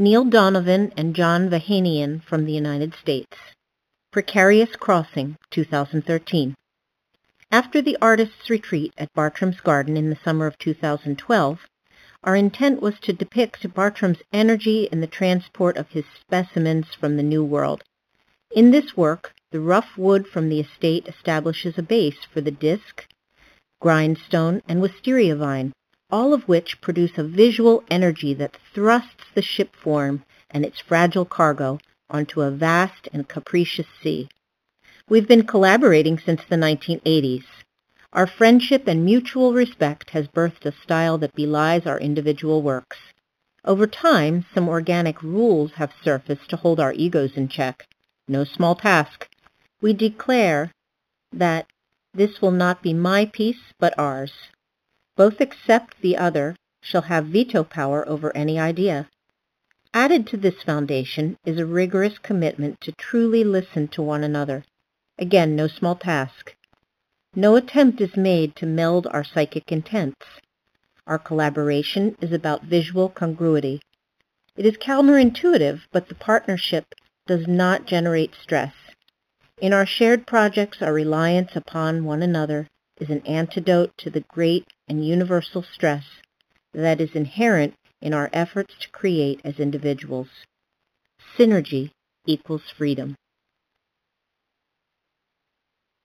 Neil Donovan and John Vahanian from the United States. Precarious Crossing, 2013. After the artist's retreat at Bartram's Garden in the summer of 2012, our intent was to depict Bartram's energy in the transport of his specimens from the New World. In this work, the rough wood from the estate establishes a base for the disc, grindstone, and wisteria vine, all of which produce a visual energy that thrusts the ship form and its fragile cargo onto a vast and capricious sea. We've been collaborating since the 1980s. Our friendship and mutual respect has birthed a style that belies our individual works. Over time, some organic rules have surfaced to hold our egos in check. No small task. We declare that this will not be my piece, but ours. Both accept the other shall have veto power over any idea. Added to this foundation is a rigorous commitment to truly listen to one another. Again, no small task. No attempt is made to meld our psychic intents. Our collaboration is about visual congruity. It is counterintuitive, but the partnership does not generate stress. In our shared projects, our reliance upon one another is an antidote to the great and universal stress that is inherent in our efforts to create as individuals. Synergy equals freedom.